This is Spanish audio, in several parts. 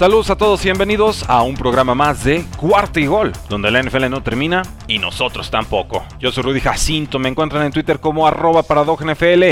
Saludos a todos y bienvenidos a un programa más de Cuarto y Gol, donde la NFL no termina y nosotros tampoco. Yo soy Rudy Jacinto, me encuentran en Twitter como arroba NFL.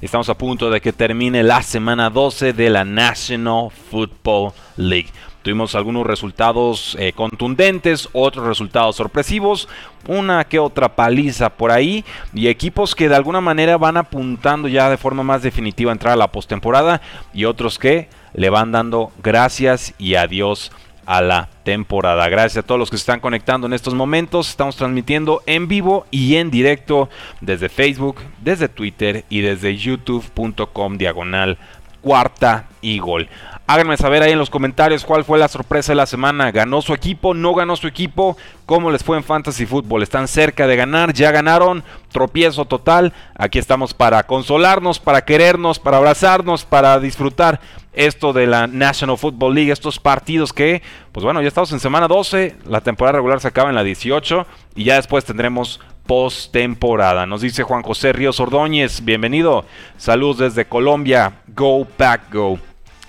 Estamos a punto de que termine la semana 12 de la National Football League. Tuvimos algunos resultados eh, contundentes, otros resultados sorpresivos, una que otra paliza por ahí y equipos que de alguna manera van apuntando ya de forma más definitiva a entrar a la postemporada y otros que le van dando gracias y adiós a la temporada. Gracias a todos los que se están conectando en estos momentos. Estamos transmitiendo en vivo y en directo desde Facebook, desde Twitter y desde youtube.com diagonal cuarta y gol. Háganme saber ahí en los comentarios cuál fue la sorpresa de la semana. ¿Ganó su equipo? ¿No ganó su equipo? ¿Cómo les fue en Fantasy Football? ¿Están cerca de ganar? ¿Ya ganaron? ¿Tropiezo total? Aquí estamos para consolarnos, para querernos, para abrazarnos, para disfrutar esto de la National Football League, estos partidos que, pues bueno, ya estamos en semana 12, la temporada regular se acaba en la 18 y ya después tendremos postemporada. Nos dice Juan José Ríos Ordóñez, bienvenido. Saludos desde Colombia. Go back, go.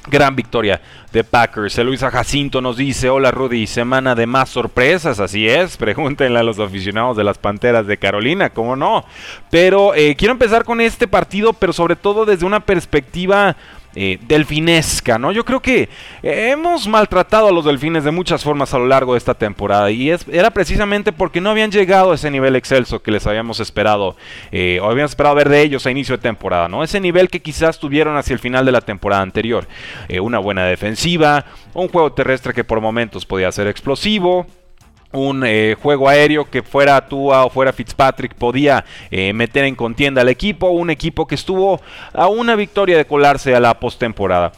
Gran victoria de Packers. Luisa Jacinto nos dice, hola Rudy, semana de más sorpresas, así es, pregúntenle a los aficionados de las Panteras de Carolina, ¿cómo no? Pero eh, quiero empezar con este partido, pero sobre todo desde una perspectiva eh, delfinesca, ¿no? Yo creo que eh, hemos maltratado a los delfines de muchas formas a lo largo de esta temporada y es, era precisamente porque no habían llegado a ese nivel excelso que les habíamos esperado eh, o habíamos esperado ver de ellos a inicio de temporada, ¿no? Ese nivel que quizás tuvieron hacia el final de la temporada anterior. una buena defensiva, un juego terrestre que por momentos podía ser explosivo, un eh, juego aéreo que fuera Tua o fuera Fitzpatrick podía eh, meter en contienda al equipo, un equipo que estuvo a una victoria de colarse a la postemporada.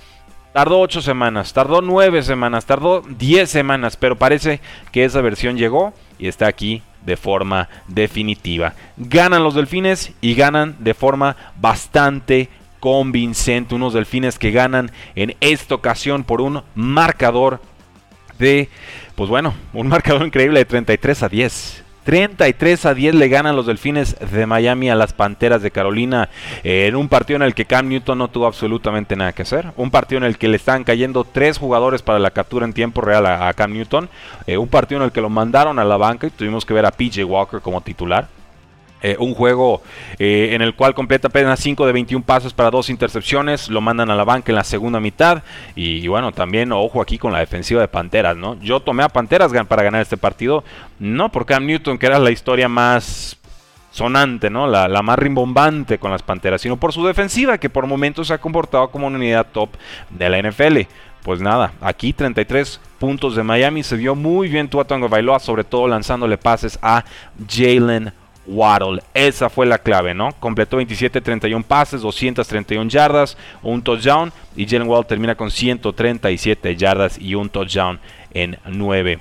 Tardó 8 semanas, tardó 9 semanas, tardó 10 semanas, pero parece que esa versión llegó y está aquí de forma definitiva. Ganan los delfines y ganan de forma bastante convincente. Unos delfines que ganan en esta ocasión por un marcador de, pues bueno, un marcador increíble de 33 a 10. 33 a 10 le ganan los Delfines de Miami a las Panteras de Carolina eh, en un partido en el que Cam Newton no tuvo absolutamente nada que hacer. Un partido en el que le están cayendo tres jugadores para la captura en tiempo real a, Cam Newton. Eh, un partido en el que lo mandaron a la banca y tuvimos que ver a PJ Walker como titular. Eh, un juego eh, en el cual completa apenas 5 de 21 pasos para dos intercepciones, lo mandan a la banca en la segunda mitad y, bueno, también ojo aquí con la defensiva de Panteras, ¿no? Yo tomé a Panteras para ganar este partido, no por Cam Newton, que era la historia más sonante, ¿no? La, la, más rimbombante con las Panteras, sino por su defensiva, que por momentos se ha comportado como una unidad top de la NFL. Pues nada, aquí 33 puntos de Miami, se vio muy bien Tua Tango Bailoa, sobre todo lanzándole pases a Jalen Waddle. Esa fue la clave, ¿no? Completó 27, 31 pases, 231 yardas, un touchdown. Y Jalen Waddle termina con 137 yardas y un touchdown en 9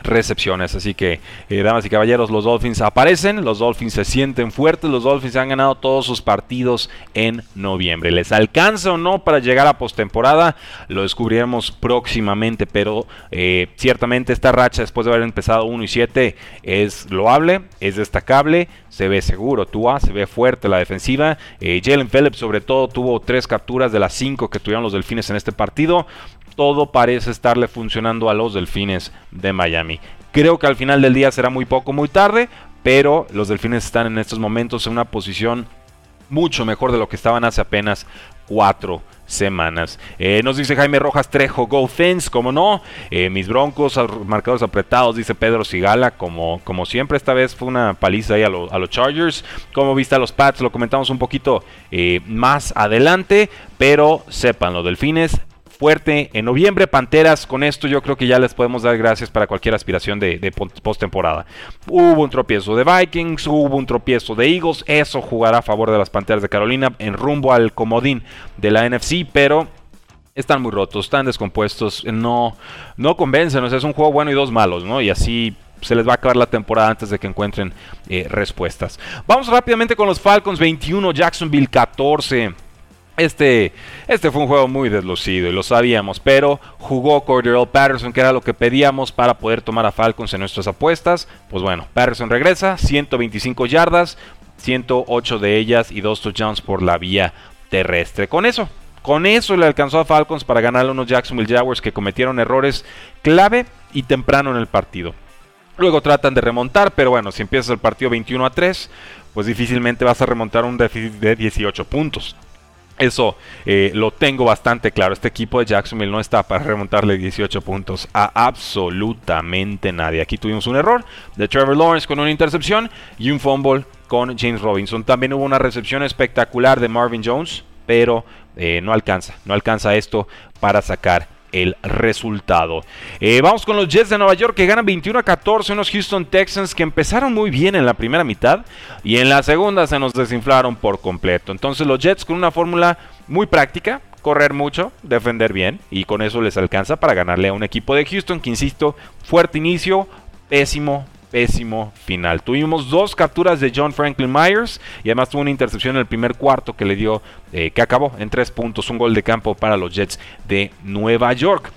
recepciones. Así que, eh, damas y caballeros, los Dolphins aparecen, los Dolphins se sienten fuertes, los Dolphins han ganado todos sus partidos en noviembre. ¿Les alcanza o no para llegar a postemporada? Lo descubriremos próximamente, pero eh, ciertamente esta racha después de haber empezado 1 y 7 es loable, es destacable, se ve seguro, Tua, se ve fuerte la defensiva. Eh, Jalen Phillips sobre todo tuvo tres capturas de las cinco que tuvieron los Delfines en este partido todo parece estarle funcionando a los Delfines de Miami. Creo que al final del día será muy poco, muy tarde, pero los Delfines están en estos momentos en una posición mucho mejor de lo que estaban hace apenas cuatro semanas. Eh, nos dice Jaime Rojas Trejo, Go Fence, como no. Eh, mis broncos, marcados apretados, dice Pedro Sigala, como, como siempre. Esta vez fue una paliza ahí a, los Chargers. Como viste a los Pats, lo comentamos un poquito eh, más adelante. Pero sepan, los Delfines fuerte en noviembre. Panteras, con esto yo creo que ya les podemos dar gracias para cualquier aspiración de, de postemporada. Hubo un tropiezo de Vikings, hubo un tropiezo de Eagles. Eso jugará a favor de las Panteras de Carolina en rumbo al comodín de la NFC, pero están muy rotos, están descompuestos, no, no convencen, es un juego bueno y dos malos, ¿no? Y así se les va a acabar la temporada antes de que encuentren eh, respuestas. Vamos rápidamente con los Falcons 21, Jacksonville 14. Este, este fue un juego muy deslucido y lo sabíamos, pero jugó Cordero Patterson, que era lo que pedíamos para poder tomar a Falcons en nuestras apuestas. Pues bueno, Patterson regresa, 125 yardas, 108 de ellas y dos touchdowns por la vía terrestre. Con eso, con eso le alcanzó a Falcons para ganar a unos Jacksonville Jaguars que cometieron errores clave y temprano en el partido. Luego tratan de remontar, pero bueno, si empiezas el partido 21 a 3, pues difícilmente vas a remontar un déficit de 18 puntos. Eso eh, lo tengo bastante claro. Este equipo de Jacksonville no está para remontarle 18 puntos a absolutamente nadie. Aquí tuvimos un error de Trevor Lawrence con una intercepción y un fumble con James Robinson. También hubo una recepción espectacular de Marvin Jones, pero eh, no alcanza, no alcanza esto para sacar el resultado. Eh, vamos con los Jets de Nueva York que ganan 21 a 14, unos Houston Texans que empezaron muy bien en la primera mitad y en la segunda se nos desinflaron por completo. Entonces los Jets con una fórmula muy práctica, correr mucho, defender bien y con eso les alcanza para ganarle a un equipo de Houston que insisto, fuerte inicio, pésimo pésimo final. Tuvimos dos capturas de John Franklin Myers y además tuvo una intercepción en el primer cuarto que le dio, eh, que acabó en tres puntos, un gol de campo para los Jets de Nueva York.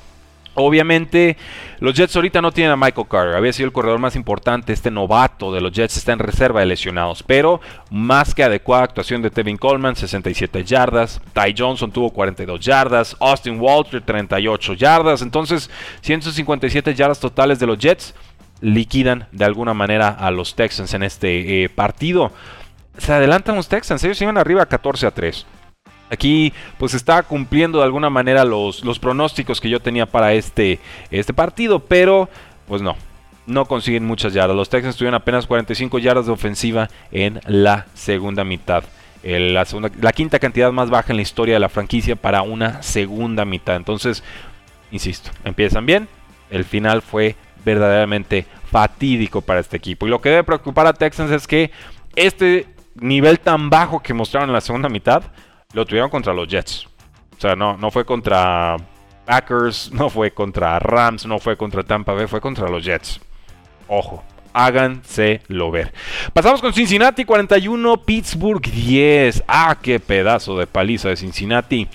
Obviamente, los Jets ahorita no tienen a Michael Carter. Había sido el corredor más importante. Este novato de los Jets está en reserva de lesionados. Pero más que adecuada actuación de Tevin Coleman, 67 yardas. Ty Johnson tuvo 42 yardas. Austin Walter, 38 yardas. Entonces, 157 yardas totales de los Jets liquidan de alguna manera a los Texans en este eh, partido. Se adelantan los Texans, ellos iban arriba 14 a 3. Aquí pues está cumpliendo de alguna manera los, los pronósticos que yo tenía para este, este partido, pero pues no, no consiguen muchas yardas. Los Texans tuvieron apenas 45 yardas de ofensiva en la segunda mitad. la, quinta cantidad más baja en la historia de la franquicia para una segunda mitad. Entonces, insisto, empiezan bien. El final fue verdaderamente fatídico para este equipo. Y lo que debe preocupar a Texans es que este nivel tan bajo que mostraron en la segunda mitad lo tuvieron contra los Jets. O sea, no, no fue contra Packers, no fue contra Rams, no fue contra Tampa Bay, fue contra los Jets. Ojo, háganselo ver. Pasamos con Cincinnati 41, Pittsburgh 10. Ah, qué pedazo de paliza de Cincinnati.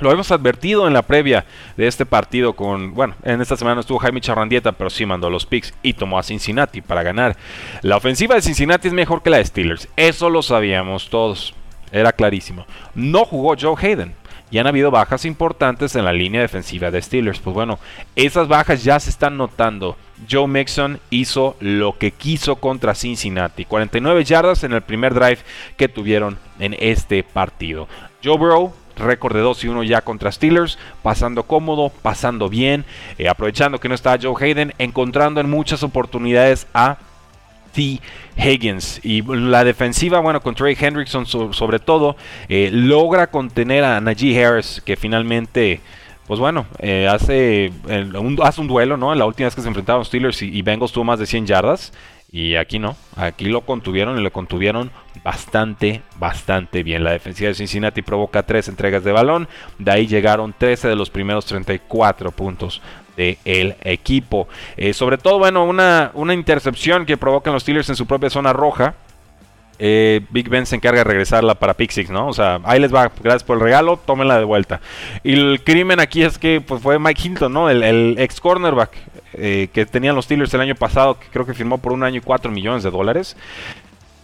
Lo hemos advertido en la previa de este partido con, bueno, en esta semana estuvo Jaime Charrandieta, pero sí mandó los picks y tomó a Cincinnati para ganar. La ofensiva de Cincinnati es mejor que la de Steelers, eso lo sabíamos todos, era clarísimo. No jugó Joe Hayden y han habido bajas importantes en la línea defensiva de Steelers. Pues bueno, esas bajas ya se están notando. Joe Mixon hizo lo que quiso contra Cincinnati. 49 yardas en el primer drive que tuvieron en este partido. Joe Burrow récord de 2 y 1 ya contra Steelers, pasando cómodo, pasando bien, eh, aprovechando que no está Joe Hayden, encontrando en muchas oportunidades a T. Higgins. Y la defensiva, bueno, con Trey Hendrickson sobre todo, eh, logra contener a Najee Harris, que finalmente pues bueno, eh, hace, un, hace un duelo, ¿no? La última vez que se enfrentaron Steelers y, y Bengals tuvo más de 100 yardas. Y aquí no, aquí lo contuvieron y lo contuvieron bastante, bastante bien. La defensiva de Cincinnati provoca tres entregas de balón, de ahí llegaron 13 de los primeros 34 puntos del equipo. Eh, sobre todo, bueno, una, una intercepción que provocan los Steelers en su propia zona roja. Eh, Big Ben se encarga de regresarla para Pixix, ¿no? O sea, ahí les va, gracias por el regalo, tómenla de vuelta. Y el crimen aquí es que pues, fue Mike Hinton, ¿no? El, ex cornerback eh, que tenían los Steelers el año pasado, que creo que firmó por un año y 4 millones de dólares.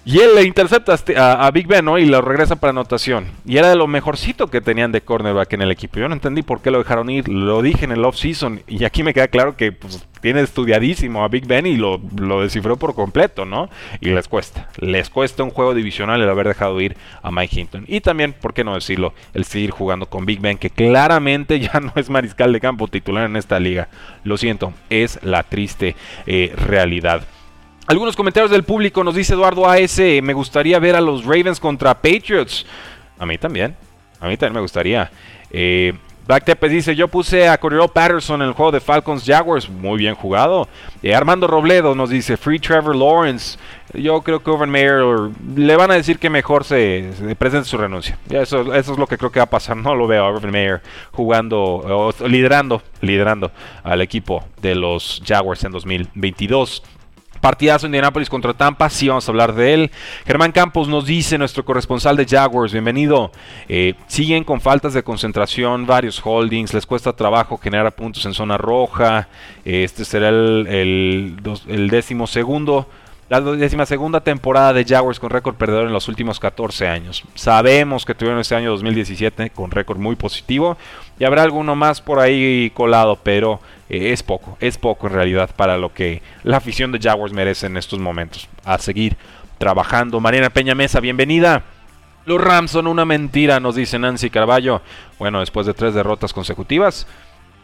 Y él le intercepta a, Big Ben, ¿no? Y lo regresa para anotación. Y era de lo mejorcito que tenían de cornerback en el equipo. Yo no entendí por qué lo dejaron ir. Lo dije en el off-season. Y aquí me queda claro que pues, tiene estudiadísimo a Big Ben y lo, lo, descifró por completo, ¿no? Y les cuesta. Les cuesta un juego divisional el haber dejado ir a Mike Hinton. Y también, ¿por qué no decirlo? El seguir jugando con Big Ben, que claramente ya no es mariscal de campo titular en esta liga. Lo siento, es la triste eh, realidad. Algunos comentarios del público nos dice Eduardo AS, me gustaría ver a los Ravens contra Patriots. A mí también, a mí también me gustaría. Eh, Black Tepes dice, yo puse a Cordero Patterson en el juego de Falcons Jaguars, muy bien jugado. Eh, Armando Robledo nos dice, Free Trevor Lawrence. Yo creo que Urban Meyer le van a decir que mejor se, presente su renuncia. Eso, es lo que creo que va a pasar. No lo veo a Urban Meyer jugando liderando, liderando al equipo de los Jaguars en 2022. Partidazo Indianapolis contra Tampa, sí vamos a hablar de él. Germán Campos nos dice, nuestro corresponsal de Jaguars, bienvenido. Eh, siguen con faltas de concentración, varios holdings, les cuesta trabajo generar puntos en zona roja. Este será el, el décimo segundo la décima segunda temporada de Jaguars con récord perdedor en los últimos 14 años. Sabemos que tuvieron este año 2017 con récord muy positivo y habrá alguno más por ahí colado, pero eh, es poco, es poco en realidad para lo que la afición de Jaguars merece en estos momentos. A seguir trabajando. Mariana Peña Mesa, bienvenida. Los Rams son una mentira, nos dice Nancy Carballo. Bueno, después de tres derrotas consecutivas,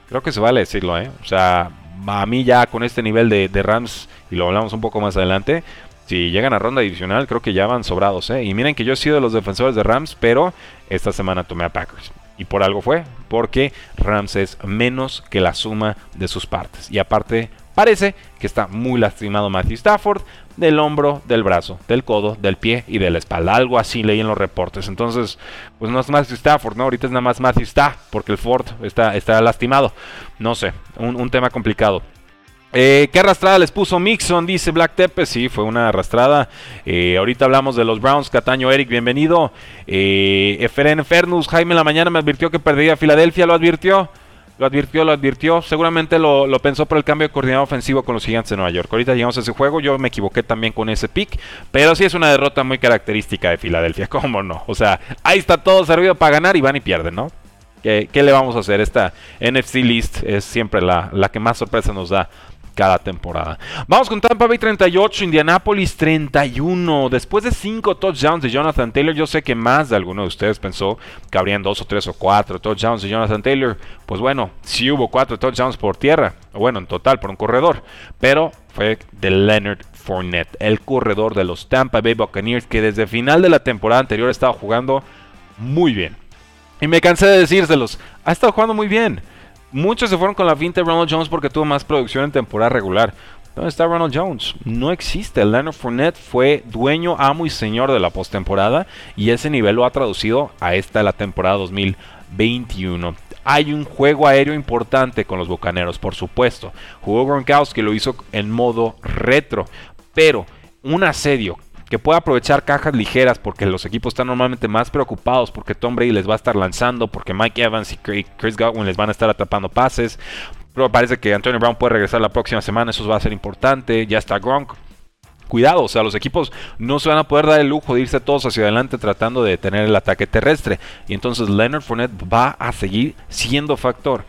creo que se vale decirlo, ¿eh? O sea, a mí ya con este nivel de, Rams, y lo hablamos un poco más adelante, si llegan a ronda divisional, creo que ya van sobrados. ¿eh? Y miren que yo he sido de los defensores de Rams, pero esta semana tomé a Packers. Y por algo fue, porque Rams es menos que la suma de sus partes. Y aparte, parece que está muy lastimado Matthew Stafford del hombro, del brazo, del codo, del pie y de la espalda. Algo así leí en los reportes. Entonces, pues no es Matthew Stafford, ¿no? Ahorita es nada más Matthew Staff, porque el Ford está, está lastimado. No sé, un, tema complicado. Eh, ¿Qué arrastrada les puso Mixon? Dice Black Tepe. Sí, fue una arrastrada. Eh, ahorita hablamos de los Browns. Cataño Eric, bienvenido. Eh, Eferen Fernus, Jaime la mañana me advirtió que perdía Filadelfia. ¿Lo advirtió? Lo advirtió, lo advirtió. Seguramente lo, pensó por el cambio de coordinador ofensivo con los Gigantes de Nueva York. Ahorita llegamos a ese juego. Yo me equivoqué también con ese pick. Pero sí es una derrota muy característica de Filadelfia. ¿Cómo no? O sea, ahí está todo servido para ganar y van y pierden, ¿no? ¿Qué, le vamos a hacer? Esta NFC List es siempre la, la que más sorpresa nos da cada temporada. Vamos con Tampa Bay 38, Indianapolis 31. Después de 5 touchdowns de Jonathan Taylor, yo sé que más de alguno de ustedes pensó que habrían 2 o 3 o 4 touchdowns de Jonathan Taylor. Pues bueno, sí hubo 4 touchdowns por tierra, bueno, en total por un corredor, pero fue de Leonard Fournette, el corredor de los Tampa Bay Buccaneers que desde final de la temporada anterior estaba jugando muy bien. Y me cansé de decírselos, ha estado jugando muy bien. Muchos se fueron con la finta de Ronald Jones porque tuvo más producción en temporada regular. ¿Dónde está Ronald Jones? No existe. Leonard Fournette fue dueño, amo y señor de la postemporada y ese nivel lo ha traducido a esta la temporada 2021. Hay un juego aéreo importante con los Bucaneros, por supuesto. Jugó Gronkowski, lo hizo en modo retro, pero un asedio que pueda aprovechar cajas ligeras porque los equipos están normalmente más preocupados porque Tom Brady les va a estar lanzando, porque Mike Evans y Chris Godwin les van a estar atrapando pases. Pero parece que Antonio Brown puede regresar la próxima semana, eso va a ser importante. Ya está Gronk. Cuidado, o sea, los equipos no se van a poder dar el lujo de irse todos hacia adelante tratando de detener el ataque terrestre. Y entonces Leonard Fournette va a seguir siendo factor.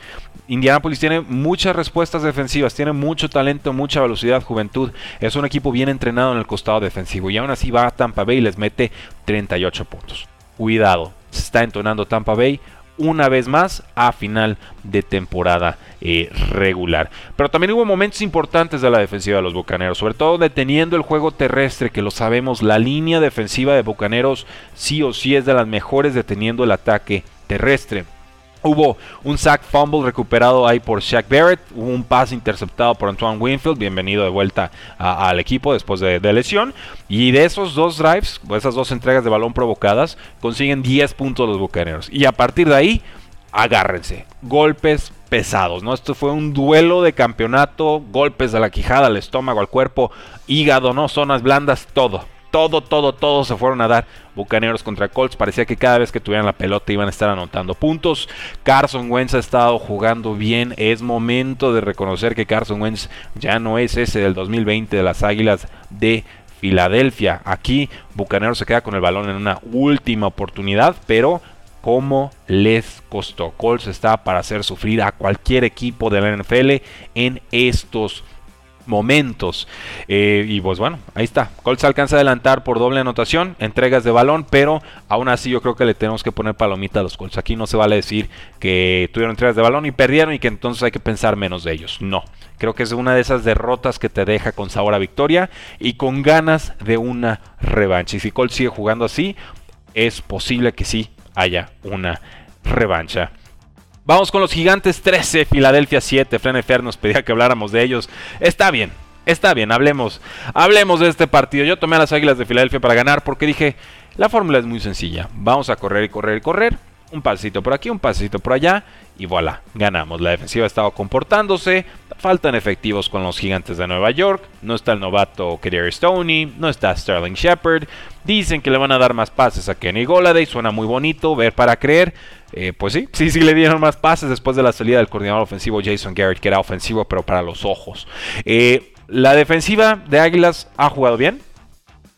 Indianapolis tiene muchas respuestas defensivas, tiene mucho talento, mucha velocidad, juventud. Es un equipo bien entrenado en el costado defensivo y aún así va a Tampa Bay y les mete 38 puntos. Cuidado, se está entonando Tampa Bay una vez más a final de temporada eh, regular. Pero también hubo momentos importantes de la defensiva de los Bucaneros, sobre todo deteniendo el juego terrestre, que lo sabemos, la línea defensiva de Bucaneros sí o sí es de las mejores deteniendo el ataque terrestre. Hubo un sack fumble recuperado ahí por Shaq Barrett. Hubo un pase interceptado por Antoine Winfield. Bienvenido de vuelta al equipo después de, lesión. Y de esos dos drives, esas dos entregas de balón provocadas, consiguen 10 puntos los bucaneros. Y a partir de ahí, agárrense. Golpes pesados, ¿no? Esto fue un duelo de campeonato. Golpes a la quijada, al estómago, al cuerpo, hígado, ¿no? Zonas blandas, todo todo, todo, todo se fueron a dar Bucaneros contra Colts. Parecía que cada vez que tuvieran la pelota iban a estar anotando puntos. Carson Wentz ha estado jugando bien. Es momento de reconocer que Carson Wentz ya no es ese del 2020 de las Águilas de Filadelfia. Aquí Bucaneros se queda con el balón en una última oportunidad, pero ¿cómo les costó? Colts está para hacer sufrir a cualquier equipo de la NFL en estos momentos. Eh, y pues bueno, ahí está. Colts alcanza a adelantar por doble anotación, entregas de balón, pero aún así yo creo que le tenemos que poner palomita a los Colts. Aquí no se vale decir que tuvieron entregas de balón y perdieron y que entonces hay que pensar menos de ellos. No. Creo que es una de esas derrotas que te deja con sabor a victoria y con ganas de una revancha. Y si Colts sigue jugando así, es posible que sí haya una revancha. Vamos con los gigantes 13, Filadelfia 7. Fren Fer nos pedía que habláramos de ellos. Está bien, está bien, hablemos. Hablemos de este partido. Yo tomé a las Águilas de Filadelfia para ganar porque dije, la fórmula es muy sencilla. Vamos a correr y correr y correr. Un pasito por aquí, un pasito por allá y voilà, ganamos. La defensiva ha estado comportándose, faltan efectivos con los gigantes de Nueva York, no está el novato Kader Stoney, no está Sterling Shepard, dicen que le van a dar más pases a Kenny Goladay, suena muy bonito, ver para creer. Eh, pues sí, sí, sí le dieron más pases después de la salida del coordinador ofensivo Jason Garrett, que era ofensivo pero para los ojos. Eh, la defensiva de Águilas ha jugado bien,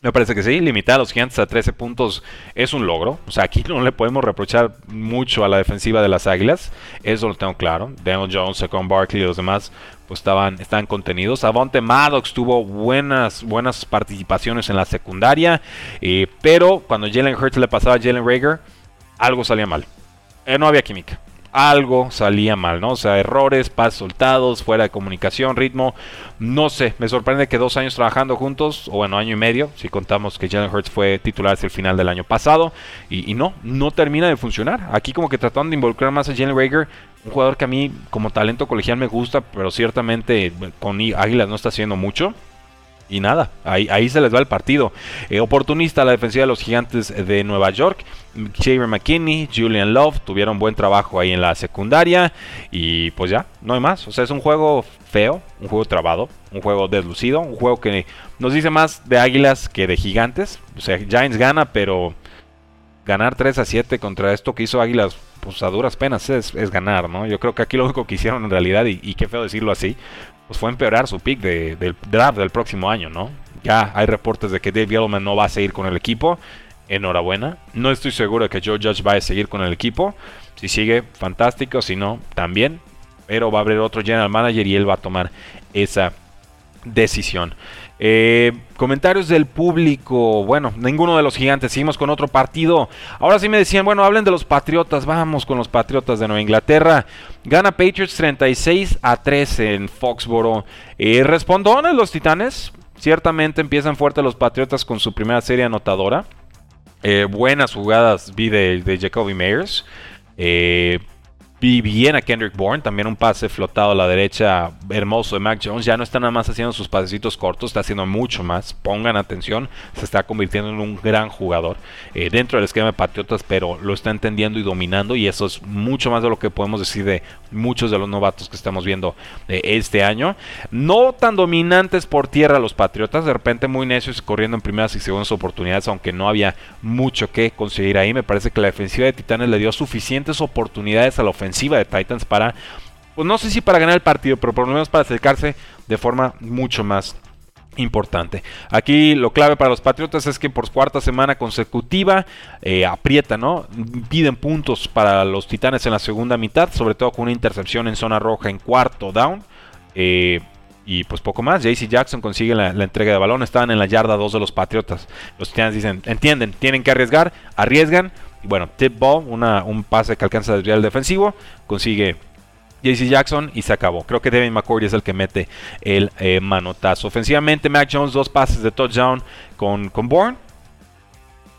me parece que sí, limitar a los gigantes a 13 puntos es un logro. O sea, aquí no le podemos reprochar mucho a la defensiva de las Águilas. Eso lo tengo claro. Daniel Jones, Second Barkley y los demás pues estaban, estaban contenidos. Avonte Maddox tuvo buenas, buenas participaciones en la secundaria. Eh, pero cuando Jalen Hurts le pasaba a Jalen Rager, algo salía mal. Eh, no había química algo salía mal, ¿no? O sea, errores, pasos soltados, fuera de comunicación, ritmo. No sé, me sorprende que dos años trabajando juntos, o bueno, año y medio, si contamos que Jalen Hurts fue titular hasta el final del año pasado, y, no, no termina de funcionar. Aquí como que tratando de involucrar más a Jalen Rager, un jugador que a mí como talento colegial me gusta, pero ciertamente con Águilas no está haciendo mucho. Y nada, ahí, ahí se les va el partido. Eh, oportunista la defensiva de los gigantes de Nueva York. Xavier McKinney, Julian Love tuvieron buen trabajo ahí en la secundaria. Y pues ya, no hay más. O sea, es un juego feo, un juego trabado, un juego deslucido, un juego que nos dice más de águilas que de gigantes. O sea, Giants gana, pero ganar 3 a 7 contra esto que hizo Águilas, pues a duras penas es, ganar, ¿no? Yo creo que aquí lo único que hicieron en realidad, y, y qué feo decirlo así, pues fue empeorar su pick del draft del próximo año, ¿no? Ya hay reportes de que Dave Gettleman no va a seguir con el equipo. Enhorabuena. No estoy seguro de que Joe Judge vaya a seguir con el equipo. Si sigue, fantástico. Si no, también. Pero va a haber otro general manager y él va a tomar esa decisión. Eh, comentarios del público. Bueno, ninguno de los gigantes. Seguimos con otro partido. Ahora sí me decían, bueno, hablen de los Patriotas. Vamos con los Patriotas de Nueva Inglaterra. Gana Patriots 36 a 13 en Foxboro. Eh, respondones los Titanes. Ciertamente empiezan fuerte los Patriotas con su primera serie anotadora. Eh, buenas jugadas vi de, de Jacoby Meyers. Eh, Vi bien a Kendrick Bourne, también un pase flotado a la derecha hermoso de Mac Jones. Ya no está nada más haciendo sus pasecitos cortos, está haciendo mucho más. Pongan atención, se está convirtiendo en un gran jugador eh, dentro del esquema de Patriotas, pero lo está entendiendo y dominando. Y eso es mucho más de lo que podemos decir de muchos de los novatos que estamos viendo eh, este año. No tan dominantes por tierra los Patriotas, de repente muy necios corriendo en primeras y segundas oportunidades, aunque no había mucho que conseguir ahí. Me parece que la defensiva de Titanes le dio suficientes oportunidades a la ofensiva de Titans para, pues no sé si para ganar el partido, pero por lo menos para acercarse de forma mucho más importante. Aquí lo clave para los Patriotas es que por cuarta semana consecutiva eh, ¿no? Piden puntos para los Titanes en la segunda mitad, sobre todo con una intercepción en zona roja en cuarto down. Eh, y pues poco más. JC Jackson consigue la, entrega de balón. Estaban en la yarda 2 de los Patriotas. Los Titanes dicen, entienden, tienen que arriesgar, arriesgan bueno, tip ball, una, un pase que alcanza a desviar el defensivo, consigue JC Jackson y se acabó. Creo que Devin McCourty es el que mete el eh, manotazo. Ofensivamente, Mac Jones, dos pases de touchdown con, con Bourne.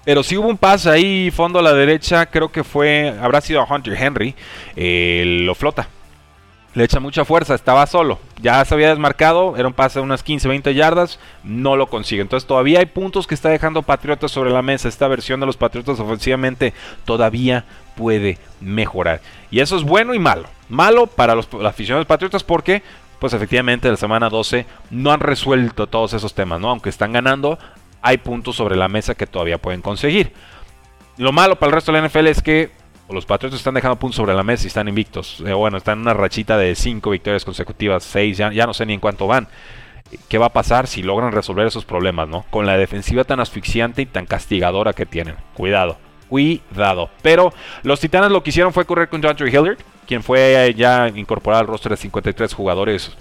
Pero si hubo un pase ahí, fondo a la derecha, creo que fue, habrá sido a Hunter Henry, eh, lo flota le echa mucha fuerza, estaba solo, ya se había desmarcado, era un pase de unas 15, 20 yardas, no lo consigue. Entonces todavía hay puntos que está dejando Patriotas sobre la mesa. Esta versión de los Patriotas ofensivamente todavía puede mejorar. Y eso es bueno y malo. Malo para los, de Patriotas porque, pues efectivamente, la semana 12 no han resuelto todos esos temas, ¿no? Aunque están ganando, hay puntos sobre la mesa que todavía pueden conseguir. Lo malo para el resto de la NFL es que los Patriots están dejando puntos sobre la mesa y están invictos. Eh, bueno, están en una rachita de 5 victorias consecutivas, 6, ya, no sé ni en cuánto van. ¿Qué va a pasar si logran resolver esos problemas, no? Con la defensiva tan asfixiante y tan castigadora que tienen. Cuidado, cuidado. Pero los Titanes lo que hicieron fue correr con John Hilliard, quien fue ya incorporado al roster de 53 jugadores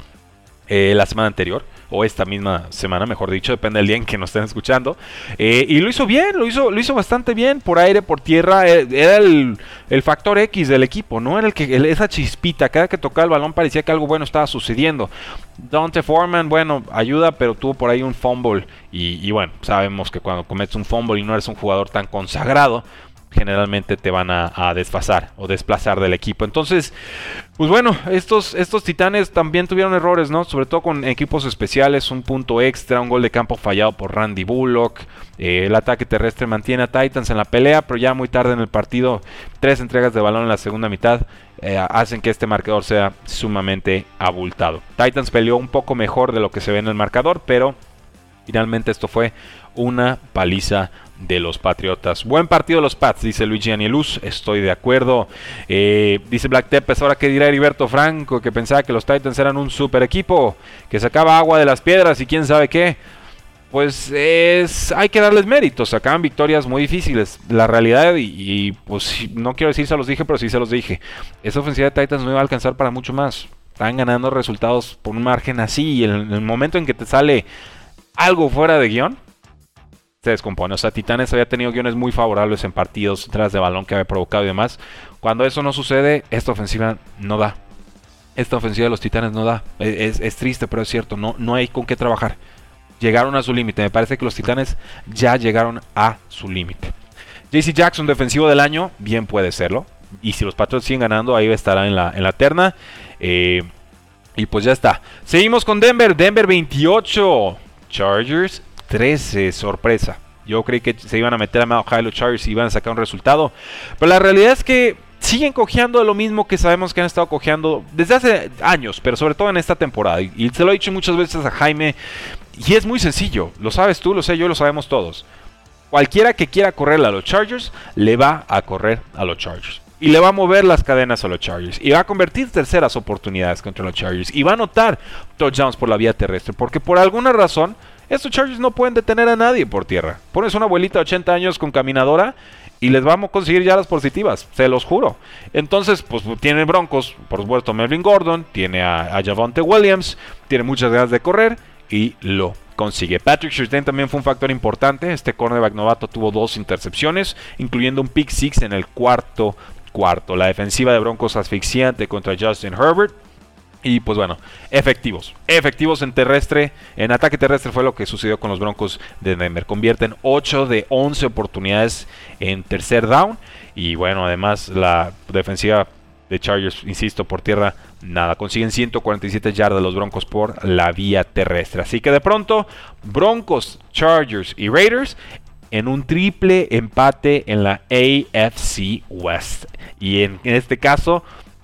eh, la semana anterior o esta misma semana, mejor dicho, depende del día en que nos estén escuchando. Eh, y lo hizo bien, lo hizo, lo hizo bastante bien, por aire, por tierra, eh, era el, factor X del equipo, ¿no? Era el que, esa chispita, cada que tocaba el balón parecía que algo bueno estaba sucediendo. Dante Foreman, bueno, ayuda, pero tuvo por ahí un fumble. Y, y bueno, sabemos que cuando cometes un fumble y no eres un jugador tan consagrado, generalmente te van a, desfasar o desplazar del equipo. Entonces, pues bueno, estos, estos titanes también tuvieron errores, ¿no? Sobre todo con equipos especiales, un punto extra, un gol de campo fallado por Randy Bullock. Eh, el ataque terrestre mantiene a Titans en la pelea, pero ya muy tarde en el partido, tres entregas de balón en la segunda mitad eh, hacen que este marcador sea sumamente abultado. Titans peleó un poco mejor de lo que se ve en el marcador, pero finalmente esto fue una paliza de los Patriotas. Buen partido de los Pats, dice Luigi Anieluz. Estoy de acuerdo. Eh, dice Black Tepes, ahora que dirá Heriberto Franco, que pensaba que los Titans eran un super equipo, que sacaba agua de las piedras y quién sabe qué. Pues es, hay que darles méritos, sacaban victorias muy difíciles. La realidad, y, pues no quiero decir se los dije, pero sí se los dije. Esa ofensiva de Titans no iba a alcanzar para mucho más. Están ganando resultados por un margen así. Y en el momento en que te sale algo fuera de guion, se descompone. O sea, Titanes había tenido guiones muy favorables en partidos tras de balón que había provocado y demás. Cuando eso no sucede, esta ofensiva no da. Esta ofensiva de los Titanes no da. E, es, triste, pero es cierto. No, no hay con qué trabajar. Llegaron a su límite. Me parece que los Titanes ya llegaron a su límite. JC Jackson, defensivo del año, bien puede serlo. Y si los Patriots siguen ganando, ahí estará en la, en la terna. Eh, y pues ya está. Seguimos con Denver. Denver 28. Chargers 13, sorpresa. Yo creí que se iban a meter a Mount High los Chargers y iban a sacar un resultado. Pero la realidad es que siguen cojeando lo mismo que sabemos que han estado cojeando desde hace años, pero sobre todo en esta temporada. Y se lo he dicho muchas veces a Jaime. Y es muy sencillo. Lo sabes tú, lo sé yo, lo sabemos todos. Cualquiera que quiera correr a los Chargers, le va a correr a los Chargers. Y le va a mover las cadenas a los Chargers. Y va a convertir terceras oportunidades contra los Chargers. Y va a anotar touchdowns por la vía terrestre. Porque por alguna razón estos Chargers no pueden detener a nadie por tierra. Pones una abuelita de 80 años con caminadora y les vamos a conseguir ya las positivas, se los juro. Entonces, pues tiene Broncos, por supuesto, Melvin Gordon, tiene a, Javonte Williams, tiene muchas ganas de correr y lo consigue. Patrick Surtain también fue un factor importante. Este cornerback novato tuvo dos intercepciones, incluyendo un pick six en el cuarto cuarto. La defensiva de Broncos asfixiante contra Justin Herbert. Y pues bueno, efectivos. Efectivos en terrestre. En ataque terrestre fue lo que sucedió con los Broncos de Denver. Convierten 8 de 11 oportunidades en tercer down. Y bueno, además la defensiva de Chargers, insisto, por tierra, nada. Consiguen 147 yardas los Broncos por la vía terrestre. Así que de pronto, Broncos, Chargers y Raiders en un triple empate en la AFC West. Y en este caso,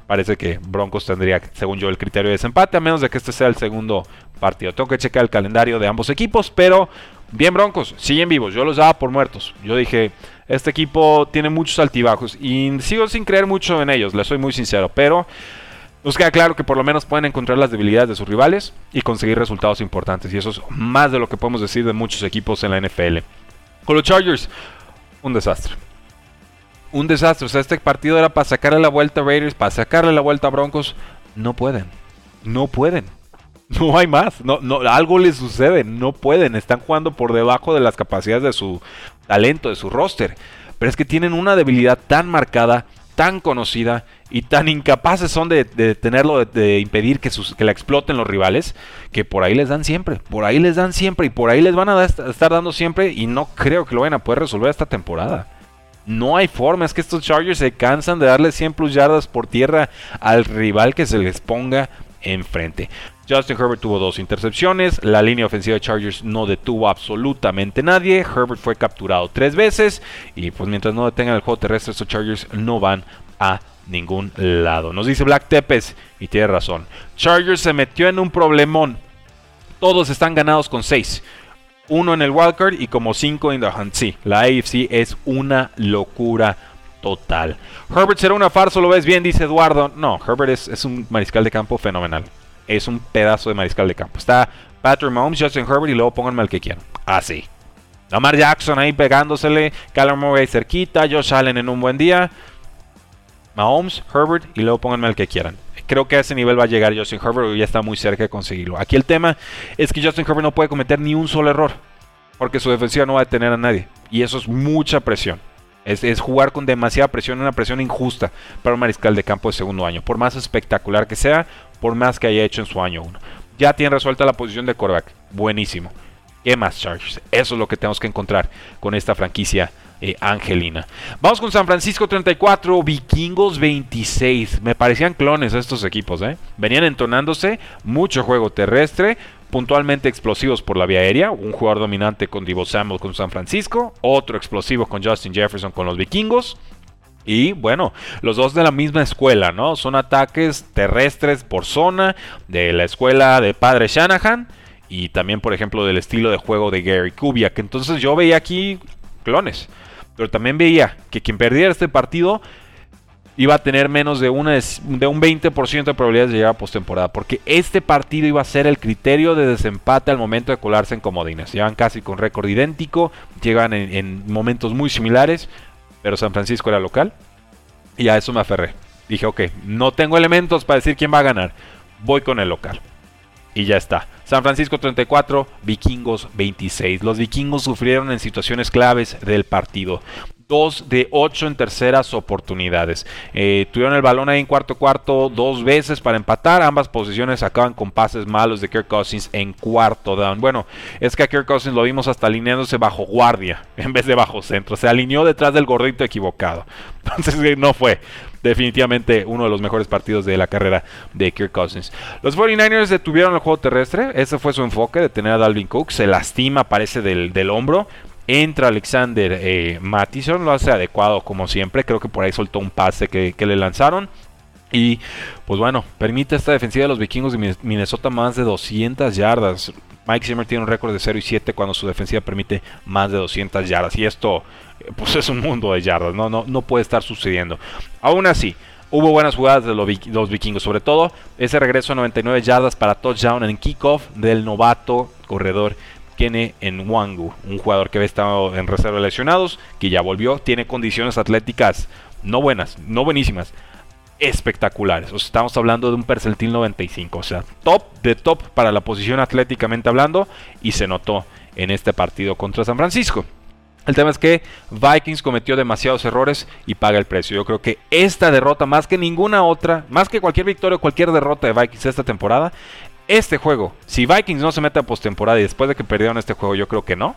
parece que Broncos tendría, según yo, el criterio de desempate, a menos de que este sea el segundo partido. Tengo que checar el calendario de ambos equipos, pero bien Broncos, siguen vivos. Yo los daba por muertos. Yo dije, este equipo tiene muchos altibajos y sigo sin creer mucho en ellos, les soy muy sincero, pero nos queda claro que por lo menos pueden encontrar las debilidades de sus rivales y conseguir resultados importantes. Y eso es más de lo que podemos decir de muchos equipos en la NFL. Con los Chargers, un desastre un desastre. O sea, este partido era para sacarle la vuelta a Raiders, para sacarle la vuelta a Broncos. No pueden. No pueden. No hay más. No, no, algo les sucede. No pueden. Están jugando por debajo de las capacidades de su talento, de su roster. Pero es que tienen una debilidad tan marcada, tan conocida y tan incapaces son de, tenerlo, de, impedir que, la exploten los rivales, que por ahí les dan siempre. Por ahí les dan siempre y por ahí les van a estar dando siempre. Y no creo que lo vayan a poder resolver esta temporada. No hay forma, es que estos Chargers se cansan de darle 100 plus yardas por tierra al rival que se les ponga enfrente. Justin Herbert tuvo dos intercepciones, la línea ofensiva de Chargers no detuvo absolutamente nadie, Herbert fue capturado tres veces y pues mientras no detengan el juego terrestre estos Chargers no van a ningún lado. Nos dice Black Tepes y tiene razón. Chargers se metió en un problemón. Todos están ganados con 6 uno en el wildcard y como cinco en the hunt. Sí, la AFC es una locura total. Herbert será una farsa, lo ves bien, dice Eduardo. No, Herbert es, un mariscal de campo fenomenal. Es un pedazo de mariscal de campo. Está Patrick Mahomes, Justin Herbert y luego pónganme al que quieran. Así. Lamar Jackson ahí pegándosele. Callum Murray cerquita. Josh Allen en un buen día. Mahomes, Herbert y luego pónganme al que quieran. Creo que a ese nivel va a llegar Justin Herbert y ya está muy cerca de conseguirlo. Aquí el tema es que Justin Herbert no puede cometer ni un solo error. Porque su defensiva no va a detener a nadie. Y eso es mucha presión. Es, jugar con demasiada presión, una presión injusta para un mariscal de campo de segundo año. Por más espectacular que sea, por más que haya hecho en su año 1. Ya tiene resuelta la posición de quarterback. Buenísimo. ¿Qué más Chargers? Eso es lo que tenemos que encontrar con esta franquicia eh, angelina. Vamos con San Francisco 34, Vikingos 26. Me parecían clones estos equipos, ¿eh? Venían entonándose, mucho juego terrestre, puntualmente explosivos por la vía aérea. Un jugador dominante con Divo Samuel con San Francisco, otro explosivo con Justin Jefferson con los Vikingos. Y bueno, los dos de la misma escuela, ¿no? Son ataques terrestres por zona de la escuela de padre Shanahan y también, por ejemplo, del estilo de juego de Gary Kubiak. Entonces yo veía aquí clones. Pero también veía que quien perdiera este partido iba a tener menos de, una, de un 20% de probabilidades de llegar a postemporada. Porque este partido iba a ser el criterio de desempate al momento de colarse en comodines. Llevan casi con récord idéntico, llegan en, en momentos muy similares, pero San Francisco era local. Y a eso me aferré. Dije, ok, no tengo elementos para decir quién va a ganar. Voy con el local. Y ya está. San Francisco 34, Vikingos 26. Los vikingos sufrieron en situaciones claves del partido. 2 de 8 en terceras oportunidades. Eh, tuvieron el balón ahí en cuarto cuarto dos veces para empatar. Ambas posiciones acaban con pases malos de Kirk Cousins en cuarto down. Bueno, es que a Kirk Cousins lo vimos hasta alineándose bajo guardia en vez de bajo centro. Se alineó detrás del gordito equivocado. Entonces no fue definitivamente uno de los mejores partidos de la carrera de Kirk Cousins. Los 49ers detuvieron el juego terrestre. Ese fue su enfoque de tener a Dalvin Cook. Se lastima, parece del, del hombro. Entra Alexander eh, Mattison, lo hace adecuado como siempre. Creo que por ahí soltó un pase que, le lanzaron. Y pues bueno, permite esta defensiva de los vikingos de Minnesota más de 200 yardas. Mike Zimmer tiene un récord de 0 y 7 cuando su defensiva permite más de 200 yardas. Y esto eh, pues es un mundo de yardas, no, no, no puede estar sucediendo. Aún así, Hubo buenas jugadas de los vikingos, sobre todo ese regreso a 99 yardas para touchdown en kickoff del novato corredor tiene en Wangu, un jugador que había estado en reserva lesionados, que ya volvió, tiene condiciones atléticas no buenas, no buenísimas, espectaculares. O sea, estamos hablando de un percentil 95, o sea, top de top para la posición atléticamente hablando, y se notó en este partido contra San Francisco. El tema es que Vikings cometió demasiados errores y paga el precio. Yo creo que esta derrota, más que ninguna otra, más que cualquier victoria o cualquier derrota de Vikings esta temporada, este juego, si Vikings no se mete a postemporada y después de que perdieron este juego, yo creo que no.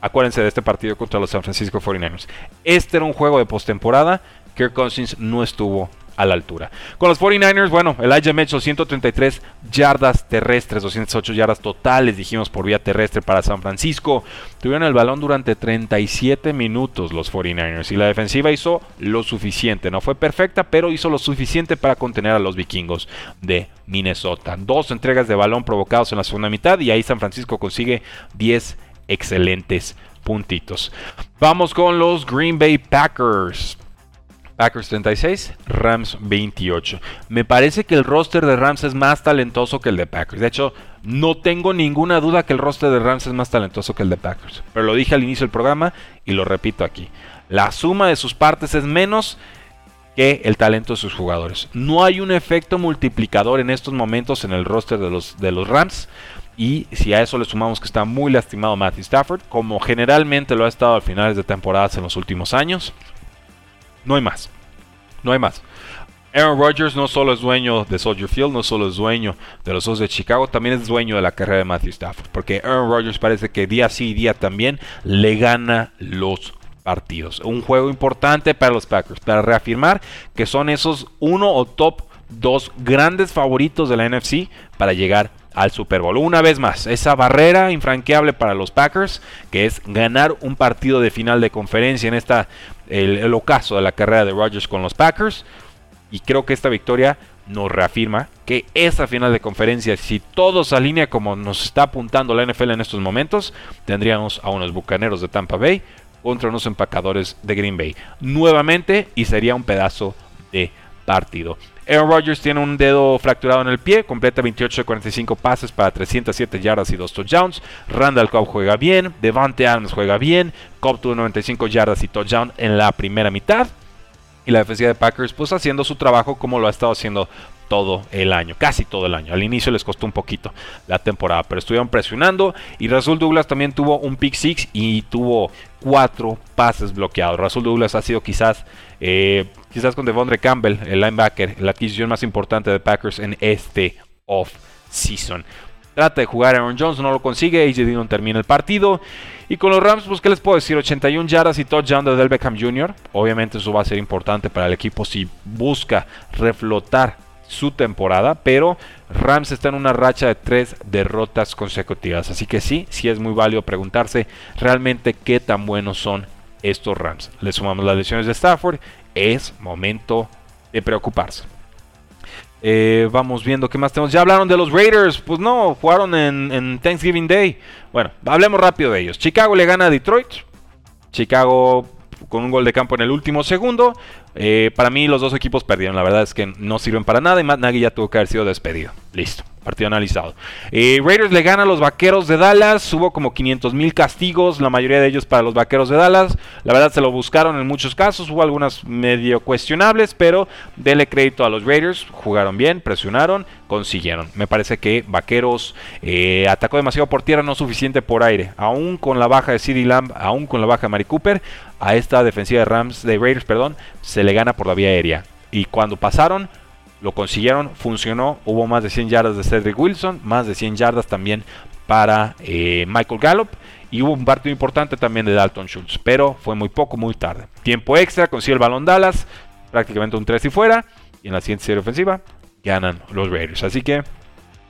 Acuérdense de este partido contra los San Francisco 49ers. Este era un juego de postemporada. Kirk Cousins no estuvo a la altura. Con los 49ers, bueno, Elijah Mitchell 133 yardas terrestres, 208 yardas totales, dijimos por vía terrestre para San Francisco. Tuvieron el balón durante 37 minutos los 49ers y la defensiva hizo lo suficiente. No fue perfecta, pero hizo lo suficiente para contener a los vikingos de Minnesota. Dos entregas de balón provocados en la segunda mitad y ahí San Francisco consigue 10 excelentes puntitos. Vamos con los Green Bay Packers. Packers 36, Rams 28. Me parece que el roster de Rams es más talentoso que el de Packers. De hecho, no tengo ninguna duda que el roster de Rams es más talentoso que el de Packers. Pero lo dije al inicio del programa y lo repito aquí. La suma de sus partes es menos que el talento de sus jugadores. No hay un efecto multiplicador en estos momentos en el roster de los, de los Rams. Y si a eso le sumamos que está muy lastimado Matthew Stafford, como generalmente lo ha estado al finales de temporadas en los últimos años, no hay más. No hay más. Aaron Rodgers no solo es dueño de Soldier Field, no solo es dueño de los dos de Chicago, también es dueño de la carrera de Matthew Stafford. Porque Aaron Rodgers parece que día sí y día también le gana los partidos. Un juego importante para los Packers, para reafirmar que son esos uno o top dos grandes favoritos de la NFC para llegar al Super Bowl. Una vez más, esa barrera infranqueable para los Packers, que es ganar un partido de final de conferencia en esta el, ocaso de la carrera de Rodgers con los Packers. Y creo que esta victoria nos reafirma que esa final de conferencia, si todo se alinea como nos está apuntando la NFL en estos momentos, tendríamos a unos bucaneros de Tampa Bay contra unos empacadores de Green Bay nuevamente y sería un pedazo de partido. Aaron Rodgers tiene un dedo fracturado en el pie, completa 28 de 45 pases para 307 yardas y 2 touchdowns. Randall Cobb juega bien, Devante Adams juega bien, Cobb tuvo 95 yardas y touchdown en la primera mitad. Y la defensiva de Packers pues haciendo su trabajo como lo ha estado haciendo todo el año, casi todo el año. Al inicio les costó un poquito la temporada, pero estuvieron presionando y Rasul Douglas también tuvo un pick six y tuvo cuatro pases bloqueados. Rasul Douglas ha sido quizás, eh, quizás con Devondre Campbell, el linebacker, la adquisición más importante de Packers en este off season. Trata de jugar Aaron Jones, no lo consigue. AJ Dillon termina el partido. Y con los Rams, pues, ¿qué les puedo decir? 81 yardas y touchdown de Del Beckham Jr. Obviamente, eso va a ser importante para el equipo si busca reflotar su temporada. Pero Rams está en una racha de tres derrotas consecutivas. Así que sí, sí es muy válido preguntarse realmente qué tan buenos son estos Rams. Le sumamos las lesiones de Stafford. Es momento de preocuparse. Eh, vamos viendo qué más tenemos. Ya hablaron de los Raiders. Pues no, jugaron en, Thanksgiving Day. Bueno, hablemos rápido de ellos. Chicago le gana a Detroit. Chicago con un gol de campo en el último segundo. Eh, para mí los dos equipos perdieron. La verdad es que no sirven para nada y Matt Nagy ya tuvo que haber sido despedido. Listo. Partido analizado. Eh, Raiders le gana a los Vaqueros de Dallas. Hubo como 500 mil castigos, la mayoría de ellos para los Vaqueros de Dallas. La verdad se lo buscaron en muchos casos. Hubo algunas medio cuestionables, pero dele crédito a los Raiders. Jugaron bien, presionaron, consiguieron. Me parece que Vaqueros eh, atacó demasiado por tierra, no suficiente por aire. Aún con la baja de CeeDee Lamb, aún con la baja de Mari Cooper, a esta defensiva de Rams, de Raiders, perdón, se le gana por la vía aérea. Y cuando pasaron, lo consiguieron, funcionó, hubo más de 100 yardas de Cedric Wilson, más de 100 yardas también para eh, Michael Gallup y hubo un partido importante también de Dalton Schultz, pero fue muy poco, muy tarde. Tiempo extra, consigue el balón Dallas, prácticamente un 3 y fuera, y en la siguiente serie ofensiva ganan los Raiders. Así que,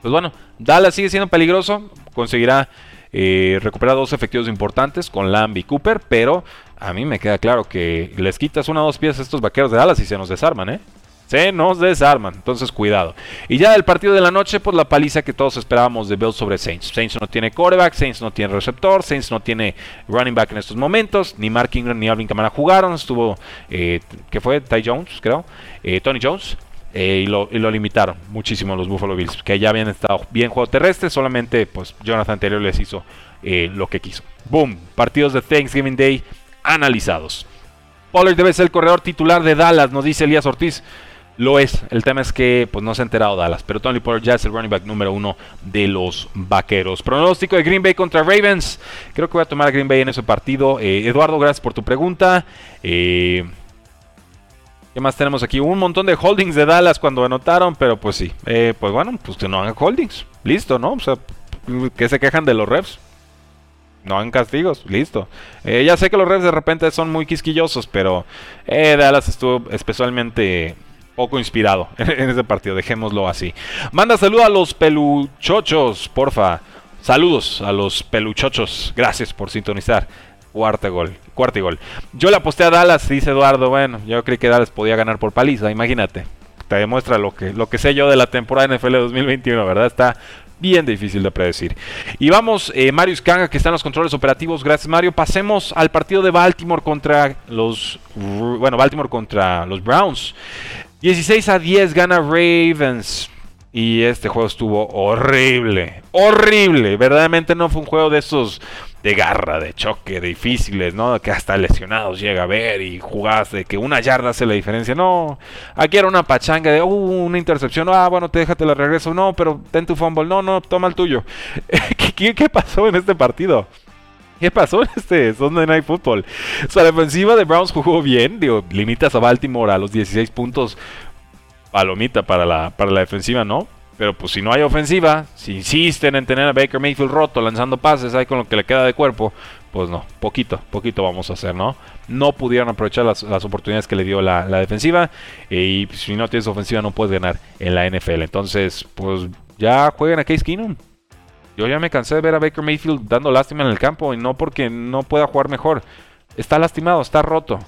pues bueno, Dallas sigue siendo peligroso, conseguirá eh, recuperar dos efectivos importantes con Lamb y Cooper, pero a mí me queda claro que les quitas una o dos piezas a estos vaqueros de Dallas y se nos desarman, ¿eh? Se nos desarman, entonces cuidado. Y ya del partido de la noche, pues la paliza que todos esperábamos de Bills sobre Saints. Saints no tiene quarterback, Saints no tiene receptor, Saints no tiene running back en estos momentos. Ni Mark Ingram ni Alvin Kamara jugaron. Estuvo, eh, ¿qué fue? Ty Jones, creo. Eh, Tony Jones. Eh, y, lo, limitaron muchísimo los Buffalo Bills, que ya habían estado bien juego terrestre, solamente pues Jonathan Taylor les hizo lo que quiso. Boom, partidos de Thanksgiving Day analizados. Pollard debe ser el corredor titular de Dallas, nos dice Elías Ortiz. Lo es. El tema es que pues, no se ha enterado Dallas. Pero Tony Pollard ya es el running back número uno de los vaqueros. Pronóstico de Green Bay contra Ravens. Creo que voy a tomar a Green Bay en ese partido. Eh, Eduardo, gracias por tu pregunta. Eh, ¿Qué más tenemos aquí? Un montón de holdings de Dallas cuando anotaron, pero pues sí. Eh, pues bueno, pues que no hagan holdings. Listo, ¿no? O sea, que se quejan de los reps. No hagan castigos, listo. ya sé que los reps de repente son muy quisquillosos, pero Dallas estuvo especialmente poco inspirado en ese partido, dejémoslo así. Manda saludos a los peluchochos, porfa. Saludos a los peluchochos. Gracias por sintonizar. Cuarto gol, cuarto gol. Yo le aposté a Dallas, dice Eduardo. Bueno, yo creí que Dallas podía ganar por paliza, imagínate. Te demuestra lo que, lo que sé yo de la temporada NFL 2021, ¿verdad? Está bien difícil de predecir. Y vamos, eh, Mario Scanga, que está en los controles operativos. Gracias, Mario. Pasemos al partido de Baltimore contra los. Bueno, Baltimore contra los Browns. 16 a 10 gana Ravens. Y este juego estuvo horrible. Horrible. Verdaderamente no fue un juego de esos de garra, de choque, difíciles, ¿no? Que hasta lesionados llega a ver y jugás de que una yarda hace la diferencia. No, aquí era una pachanga de, uh, una intercepción. Ah, bueno, te déjate la regreso. No, pero ten tu fumble. No, no, toma el tuyo. ¿Qué, qué pasó en este partido? ¿Qué pasó en este Sunday Night Football? O sea, la defensiva de Browns jugó bien. Digo, limitas a Baltimore a los 16 puntos. Palomita para la, para la defensiva, ¿no? Pero pues si no hay ofensiva, si insisten en tener a Baker Mayfield roto lanzando pases ahí con lo que le queda de cuerpo, pues no, poquito, poquito vamos a hacer, ¿no? No pudieron aprovechar las, oportunidades que le dio la, defensiva y si no tienes ofensiva no puedes ganar en la NFL. Entonces, pues ya jueguen a Case Keenum. Yo ya me cansé de ver a Baker Mayfield dando lástima en el campo y no porque no pueda jugar mejor. Está lastimado, está roto.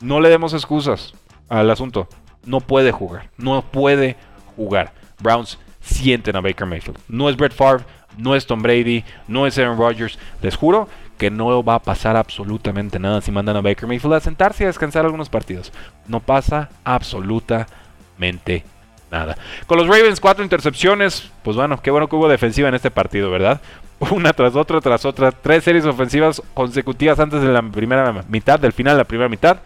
No le demos excusas al asunto. No puede jugar, no puede jugar. Browns sienten a Baker Mayfield. No es Brett Favre, no es Tom Brady, no es Aaron Rodgers. Les juro que no va a pasar absolutamente nada si mandan a Baker Mayfield a sentarse y a descansar algunos partidos. No pasa absolutamente nada. Con los Ravens, cuatro intercepciones. Pues bueno, qué bueno que hubo defensiva en este partido, ¿verdad? Una tras otra, tras otra. Tres series ofensivas consecutivas antes de la primera mitad, del final de la primera mitad,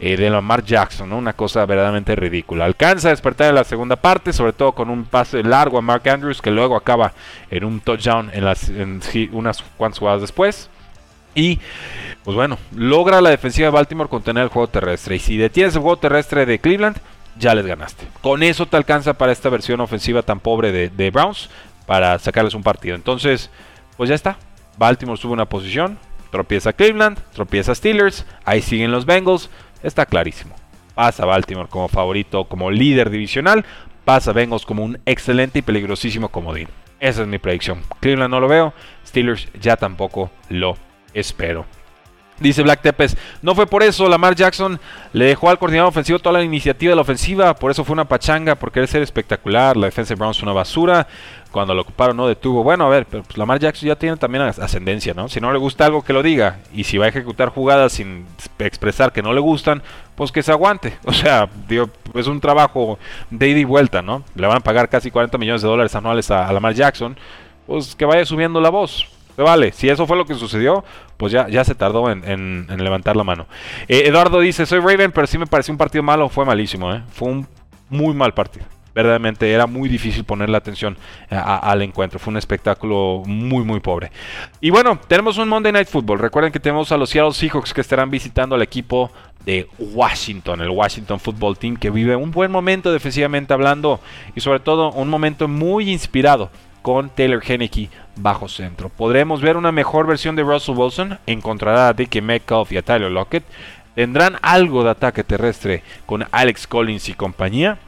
eh, de Lamar Jackson, ¿no? Una cosa verdaderamente ridícula. Alcanza a despertar en la segunda parte, sobre todo con un pase largo a Mark Andrews, que luego acaba en un touchdown en, las, unas cuantas jugadas después. Y, pues bueno, logra la defensiva de Baltimore contener el juego terrestre. Y si detienes el juego terrestre de Cleveland, ya les ganaste. Con eso te alcanza para esta versión ofensiva tan pobre de, Browns. para sacarles un partido. Entonces, pues ya está. Baltimore sube una posición, tropieza Cleveland, tropieza Steelers, ahí siguen los Bengals, está clarísimo. Pasa Baltimore como favorito, como líder divisional, pasa Bengals como un excelente y peligrosísimo comodín. Esa es mi predicción. Cleveland no lo veo, Steelers ya tampoco lo espero. Dice Black Tepes, no fue por eso, Lamar Jackson le dejó al coordinador ofensivo toda la iniciativa de la ofensiva, por eso fue una pachanga, por querer ser espectacular, la defensa de Browns una basura, cuando lo ocuparon no detuvo. Bueno, a ver, pero pues Lamar Jackson ya tiene también ascendencia, ¿no? Si no le gusta algo que lo diga, y si va a ejecutar jugadas sin expresar que no le gustan, pues que se aguante. O sea, es un trabajo de ida y vuelta, ¿no? Le van a pagar casi 40 millones de dólares anuales a, a Lamar Jackson, pues que vaya subiendo la voz vale, si eso fue lo que sucedió, pues ya, ya se tardó en, levantar la mano. Eh, Eduardo dice, soy Raven, pero sí me pareció un partido malo, fue malísimo, ¿eh? fue un muy mal partido. Verdaderamente era muy difícil poner la atención eh, al encuentro. Fue un espectáculo muy, muy pobre. Y bueno, tenemos un Monday Night Football. Recuerden que tenemos a los Seattle Seahawks que estarán visitando al equipo de Washington, el Washington Football Team, que vive un buen momento defensivamente hablando y sobre todo un momento muy inspirado con Taylor Henneke bajo centro. Podremos ver una mejor versión de Russell Wilson, encontrará a Dickie Metcalf y a Tyler Lockett. Tendrán algo de ataque terrestre con Alex Collins y compañía.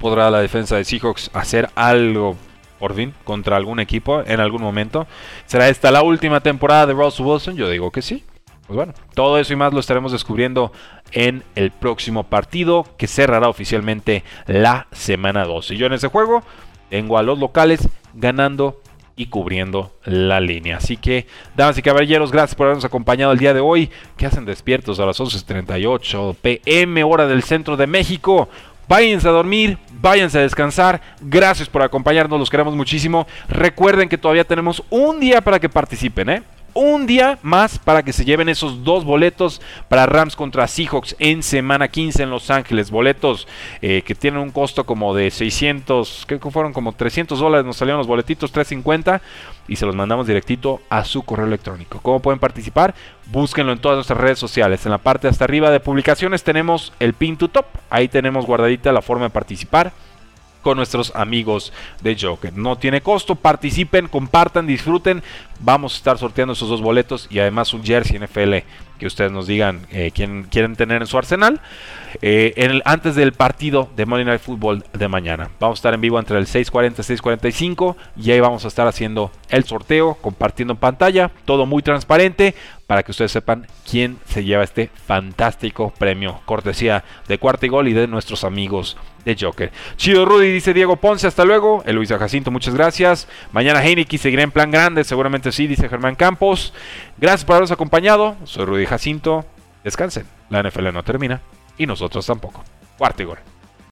¿Podrá la defensa de Seahawks hacer algo por fin contra algún equipo en algún momento? ¿Será esta la última temporada de Russell Wilson? Yo digo que sí. Pues bueno, todo eso y más lo estaremos descubriendo en el próximo partido que cerrará oficialmente la semana 12. Y yo en ese juego tengo a los locales ganando y cubriendo la línea. Así que, damas y caballeros, gracias por habernos acompañado el día de hoy. Que hacen despiertos a las 11.38 pm, hora del centro de México. Váyanse a dormir, váyanse a descansar. Gracias por acompañarnos, los queremos muchísimo. Recuerden que todavía tenemos un día para que participen, ¿eh? Un día más para que se lleven esos dos boletos para Rams contra Seahawks en semana 15 en Los Ángeles. Boletos eh, que tienen un costo como de 600, creo que fueron como 300 dólares, nos salieron los boletitos, 350 y se los mandamos directito a su correo electrónico. ¿Cómo pueden participar? Búsquenlo en todas nuestras redes sociales. En la parte hasta arriba de publicaciones tenemos el pin to top. Ahí tenemos guardadita la forma de participar con nuestros amigos de Joker. No tiene costo, participen, compartan, disfruten. Vamos a estar sorteando esos dos boletos y además un jersey NFL que ustedes nos digan eh, quién quieren tener en su arsenal. Eh, en el, antes del partido de Monday Night Football de mañana. Vamos a estar en vivo entre el 6.40 y 6.45 y ahí vamos a estar haciendo el sorteo, compartiendo en pantalla, todo muy transparente para que ustedes sepan quién se lleva este fantástico premio, cortesía de Cuarta y Gol y de nuestros amigos de Joker. Chido Rudy, dice Diego Ponce, hasta luego. El Luis Jacinto, muchas gracias. Mañana Heineken seguirá en plan grande, seguramente sí, dice Germán Campos. Gracias por habernos acompañado. Soy Rudy Jacinto. Descansen, la NFL no termina y nosotros tampoco. Cuarto y Gol.